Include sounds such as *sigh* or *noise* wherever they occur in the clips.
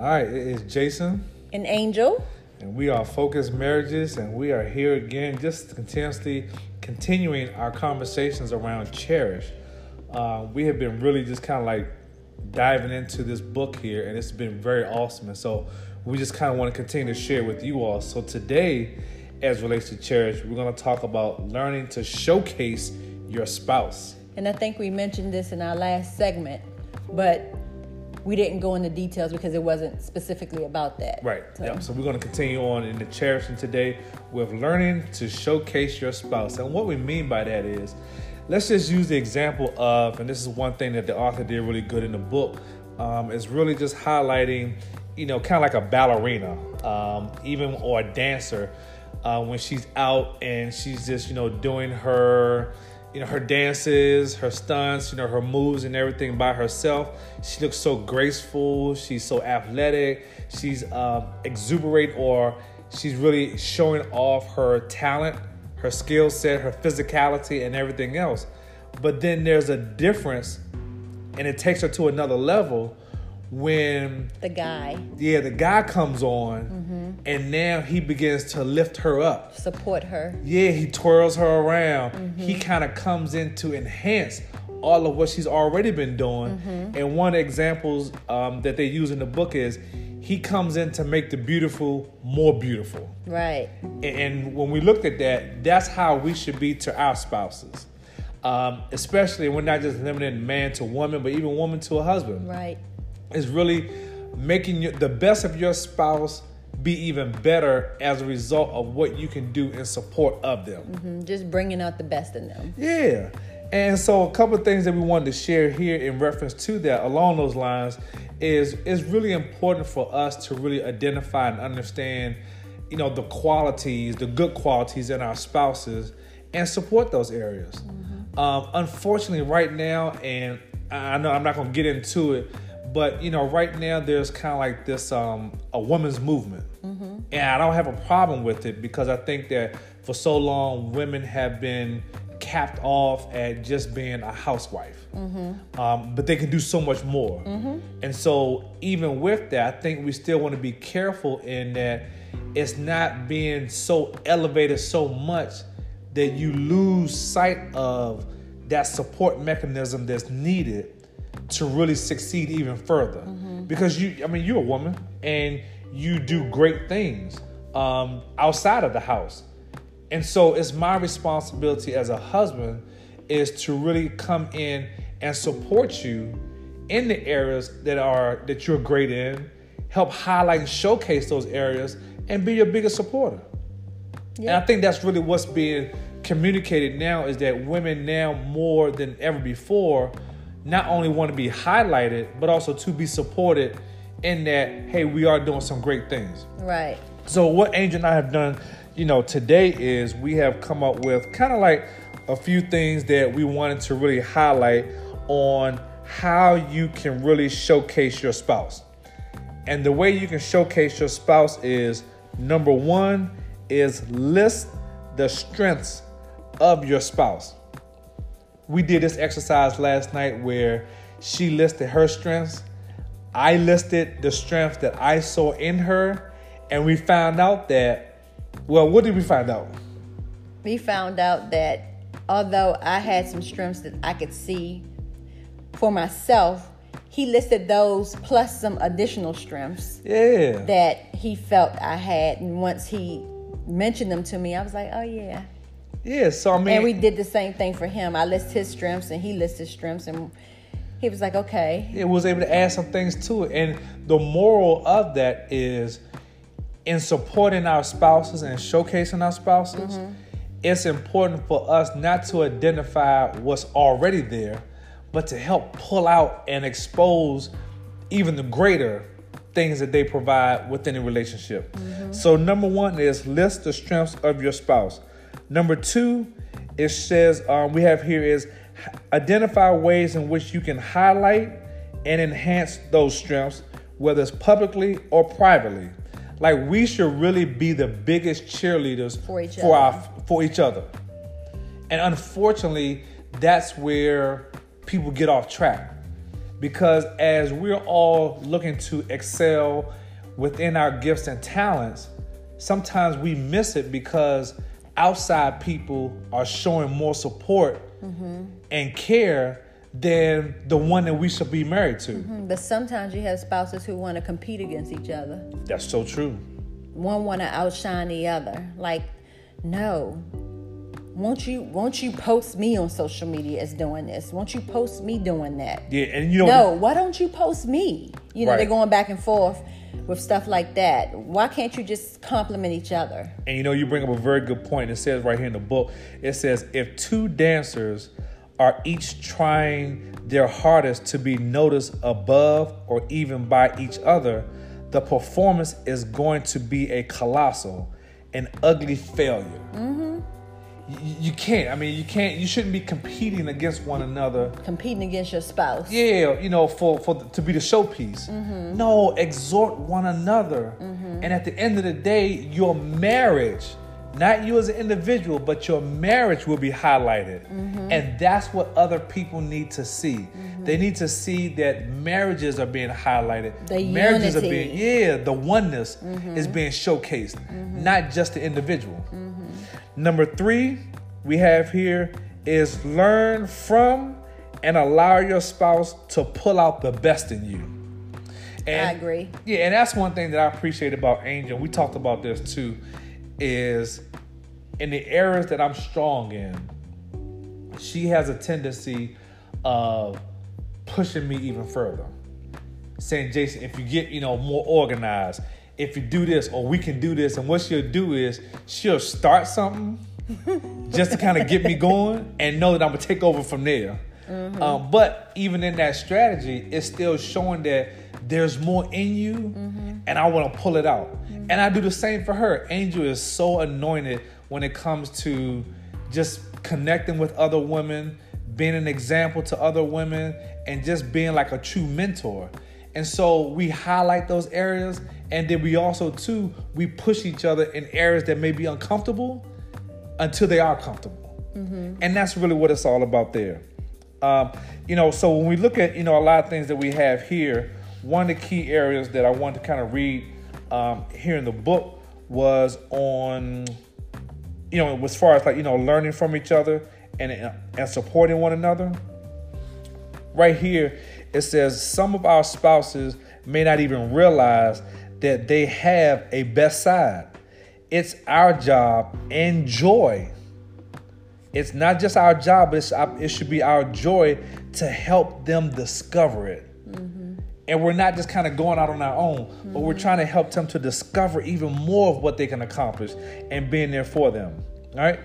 All right, it is Jason, And Angel. and we are Focused Marriages, and we are here again, just continuously continuing our conversations around Cherish. Uh, we have been really just kind of like diving into this book here, and it's been very awesome. And so we just kind of want to continue to share with you all. So today, as relates to Cherish, we're going to talk about learning to showcase your spouse. And I think we mentioned this in our last segment, but we didn't go into details because it wasn't specifically about that. Right. So, Yep. So we're going to continue on in the cherishing today with learning to showcase your spouse. And what we mean by that is, let's just use the example of, and this is one thing that the author did really good in the book, um, is really just highlighting, you know, kind of like a ballerina, um, even or a dancer, uh, when she's out and she's just, you know, doing her you know her dances her stunts you know her moves and everything by herself. She looks so graceful. She's so athletic. She's um, exuberant or she's really showing off her talent her skill set her physicality and everything else. But then there's a difference and it takes her to another level when The guy yeah the guy comes on and now he begins to lift her up support her. yeah, he twirls her around. He kind of comes in to enhance all of what she's already been doing. And one examples um, that they use in the book is he comes in to make the beautiful more beautiful. Right. And- And when we looked at that, that's how we should be to our spouses. Um, especially we're not just limiting man to woman, but even woman to a husband Right. Is really making your, the best of your spouse be even better as a result of what you can do in support of them. Mhm. Just bringing out the best in them. Yeah. And so a couple of things that we wanted to share here in reference to that along those lines is it's really important for us to really identify and understand, you know, the qualities, the good qualities in our spouses and support those areas. Um, unfortunately, right now, and I know I'm not going to get into it, but you know, right now there's kind of like this um, a women's movement, and I don't have a problem with it because I think that for so long women have been capped off at just being a housewife, um, but they can do so much more. And so, even with that, I think we still want to be careful in that it's not being so elevated so much that you lose sight of that support mechanism that's needed to really succeed even further. Because you, I mean, you're a woman and you do great things um, outside of the house. And so it's my responsibility as a husband is to really come in and support you in the areas that are that you're great in, help highlight and showcase those areas and be your biggest supporter. And I think that's really what's being communicated now is that women now more than ever before not only want to be highlighted but also to be supported in that hey we are doing some great things. Right. So what Angel and I have done, you know, today is we have come up with kind of like a few things that we wanted to really highlight on how you can really showcase your spouse. And the way you can showcase your spouse is number one is list the strengths of your spouse. We did this exercise last night where she listed her strengths. I listed the strengths that I saw in her, and we found out that, well, what did we find out? We found out that although I had some strengths that I could see for myself, he listed those plus some additional strengths Yeah. that he felt I had. And once he mentioned them to me, I was like, oh, yeah. Yeah, so I mean, And we did the same thing for him. I list his strengths and he lists his strengths. And he was like, okay. it was able to add some things to it. And the moral of that is in supporting our spouses and showcasing our spouses, mm-hmm. it's important for us not to identify what's already there, but to help pull out and expose even the greater things that they provide within a relationship. Mm-hmm. So, number one is list the strengths of your spouse. Number two, it says um, we have here is identify ways in which you can highlight and enhance those strengths, whether it's publicly or privately. Like we should really be the biggest cheerleaders For each for other. our for each other. And unfortunately, that's where people get off track. because as we're all looking to excel within our gifts and talents, sometimes we miss it because outside people are showing more support mm-hmm. and care than the one that we should be married to. Mm-hmm. But sometimes you have spouses who want to compete against each other. That's so true. One want to outshine the other. Like, no. Won't you won't you post me on social media as doing this? Won't you post me doing that? Yeah, and you know No, why don't you post me? You know, right. they're going back and forth with stuff like that. Why can't you just compliment each other? And you know, you bring up a very good point. It says right here in the book, it says if two dancers are each trying their hardest to be noticed above or even by each other, the performance is going to be a colossal and ugly failure. Mm-hmm you can't. I mean, you can't. You shouldn't be competing against one another. Competing against your spouse. Yeah, you know, for for to be the showpiece. Mm-hmm. No, exhort one another. Mm-hmm. And at the end of the day, your marriage, not you as an individual, but your marriage will be highlighted. Mm-hmm. And that's what other people need to see. Mm-hmm. They need to see that marriages are being highlighted. The marriages unity. are being yeah, the oneness mm-hmm. is being showcased, mm-hmm. not just the individual. Number three, we have here is learn from and allow your spouse to pull out the best in you. And, I agree. Yeah, and that's one thing that I appreciate about Angel. We talked about this too, is in the areas that I'm strong in, she has a tendency of pushing me even further. Saying, Jason, if you get, you know, more organized, if you do this or we can do this and what she'll do is she'll start something *laughs* just to kind of get me going and know that i'm gonna take over from there mm-hmm. um, but even in that strategy it's still showing that there's more in you mm-hmm. and i want to pull it out mm-hmm. and i do the same for her angel is so anointed when it comes to just connecting with other women being an example to other women and just being like a true mentor and so we highlight those areas and then we also too we push each other in areas that may be uncomfortable until they are comfortable. Mm-hmm. and that's really what it's all about there. Um, you know so when we look at you know a lot of things that we have here one of the key areas that i wanted to kind of read um, here in the book was on you know as far as like you know learning from each other and and supporting one another. Right here it says some of our spouses may not even realize that they have a best side. It's our job and joy. It's not just our job, it's, it should be our joy to help them discover it. Mm-hmm. And we're not just kind of going out on our own, mm-hmm. but we're trying to help them to discover even more of what they can accomplish and being there for them. All right.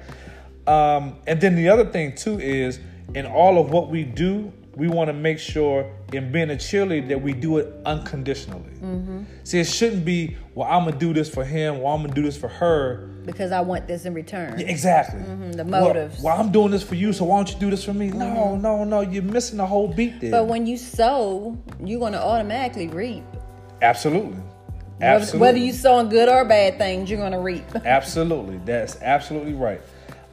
Um, and then the other thing, too, is in all of what we do, we want to make sure in being a cheerleader that we do it unconditionally. Mm-hmm. See, it shouldn't be, well, I'm gonna do this for him, or I'm gonna do this for her because I want this in return. Yeah, exactly. Mm-hmm, the motives. Well, well, I'm doing this for you, so why don't you do this for me? Mm-hmm. No, no, no. You're missing the whole beat there. But when you sow, you're gonna automatically reap. Absolutely. Absolutely. Whether you're sowing good or bad things, you're gonna reap. *laughs* absolutely. That's absolutely right.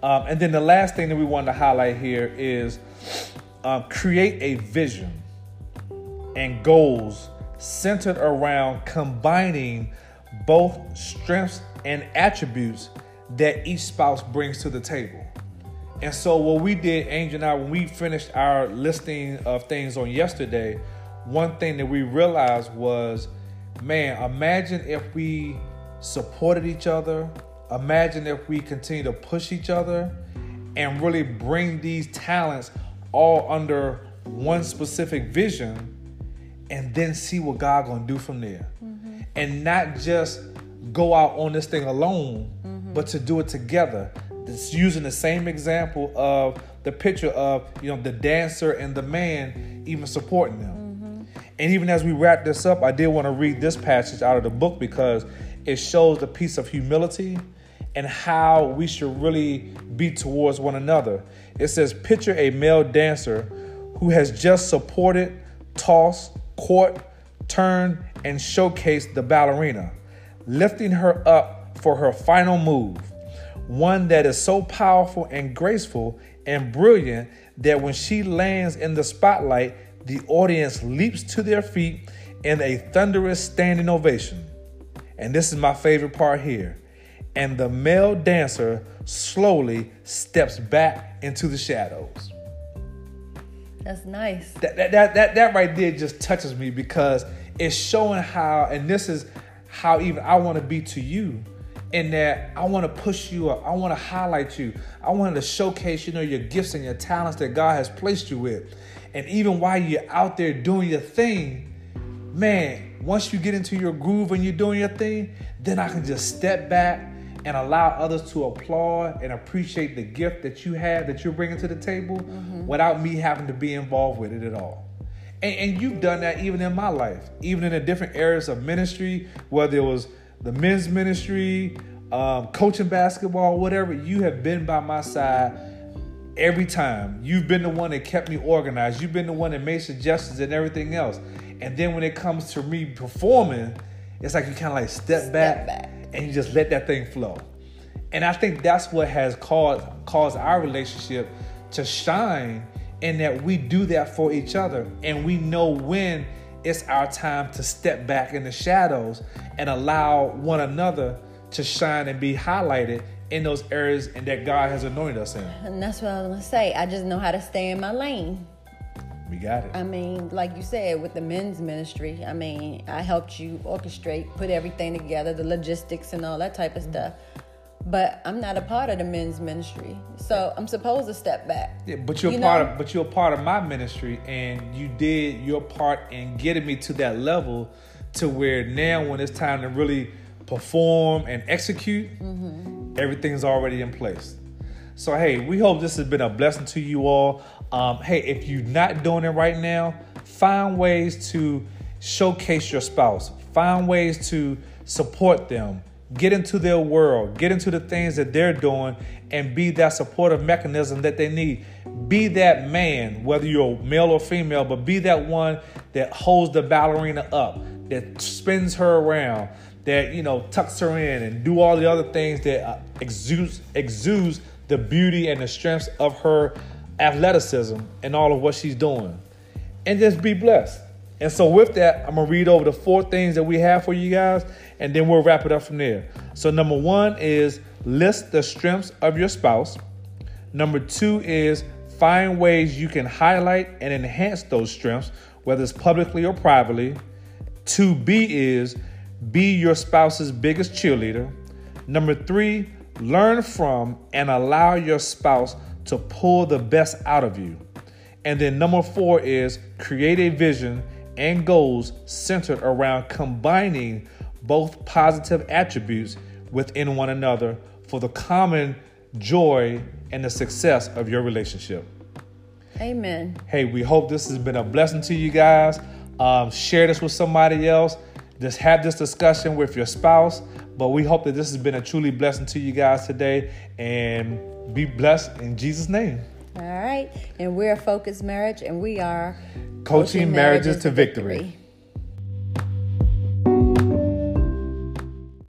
Um, and then the last thing that we wanted to highlight here is um, create a vision and goals centered around combining both strengths and attributes that each spouse brings to the table. And so, what we did, Angel and I, when we finished our listing of things on yesterday, one thing that we realized was man, imagine if we supported each other, imagine if we continue to push each other and really bring these talents all under one specific vision and then see what God gonna do from there. Mm-hmm. And not just go out on this thing alone, mm-hmm. but to do it together. It's using the same example of the picture of you know the dancer and the man even supporting them. Mm-hmm. And even as we wrap this up, I did want to read this passage out of the book because it shows the piece of humility and how we should really be towards one another. It says, Picture a male dancer who has just supported, tossed, caught, turned, and showcased the ballerina, lifting her up for her final move. One that is so powerful and graceful and brilliant that when she lands in the spotlight, the audience leaps to their feet in a thunderous standing ovation. And this is my favorite part here. And the male dancer slowly steps back into the shadows. That's nice. That, that, that, that, that right there just touches me because it's showing how, and this is how even I want to be to you in that I want to push you up. I want to highlight you. I want to showcase, you know, your gifts and your talents that God has placed you with. And even while you're out there doing your thing, man, once you get into your groove and you're doing your thing, then I can just step back and allow others to applaud and appreciate the gift that you have that you're bringing to the table mm-hmm. without me having to be involved with it at all. And, and, you've done that even in my life, even in the different areas of ministry, whether it was the men's ministry, um, coaching basketball, whatever, you have been by my side every time. You've been the one that kept me organized. You've been the one that made suggestions and everything else. And then when it comes to me performing, it's like you kind of like step, step back, back, and you just let that thing flow. And I think that's what has caused caused our relationship to shine in that we do that for each other and we know when it's our time to step back in the shadows and allow one another to shine and be highlighted in those areas and that God has anointed us in. And that's what I was gonna say. I just know how to stay in my lane. We got it. I mean, like you said, with the men's ministry, I mean, I helped you orchestrate, put everything together, the logistics and all that type of stuff. But I'm not a part of the men's ministry, so I'm supposed to step back. Yeah, but you're you part know? of, but you're a part of my ministry, and you did your part in getting me to that level, to where now when it's time to really perform and execute, mm-hmm. everything's already in place. So hey, we hope this has been a blessing to you all. Um, hey, if you're not doing it right now, find ways to showcase your spouse. Find ways to support them. Get into their world. Get into the things that they're doing and be that supportive mechanism that they need. Be that man, whether you're male or female, but be that one that holds the ballerina up, that spins her around, that you know tucks her in and do all the other things that uh, exudes exudes the beauty and the strengths of her athleticism and all of what she's doing. And just be blessed. And so with that i'm gonna read over the four things that we have for you guys and then we'll wrap it up from there. So number one is list the strengths of your spouse. Number two is find ways you can highlight and enhance those strengths whether it's publicly or privately. 2b is be your spouse's biggest cheerleader. Number three, learn from and allow your spouse to pull the best out of you. And then number four is create a vision and goals centered around combining both positive attributes within one another for the common joy and the success of your relationship. Amen. Hey, we hope this has been a blessing to you guys. Um, share this with somebody else. Just have this discussion with your spouse. But we hope that this has been a truly blessing to you guys today and be blessed in Jesus' name. All right. And we're a focused marriage and we are coaching, coaching marriages, marriages, to victory. victory.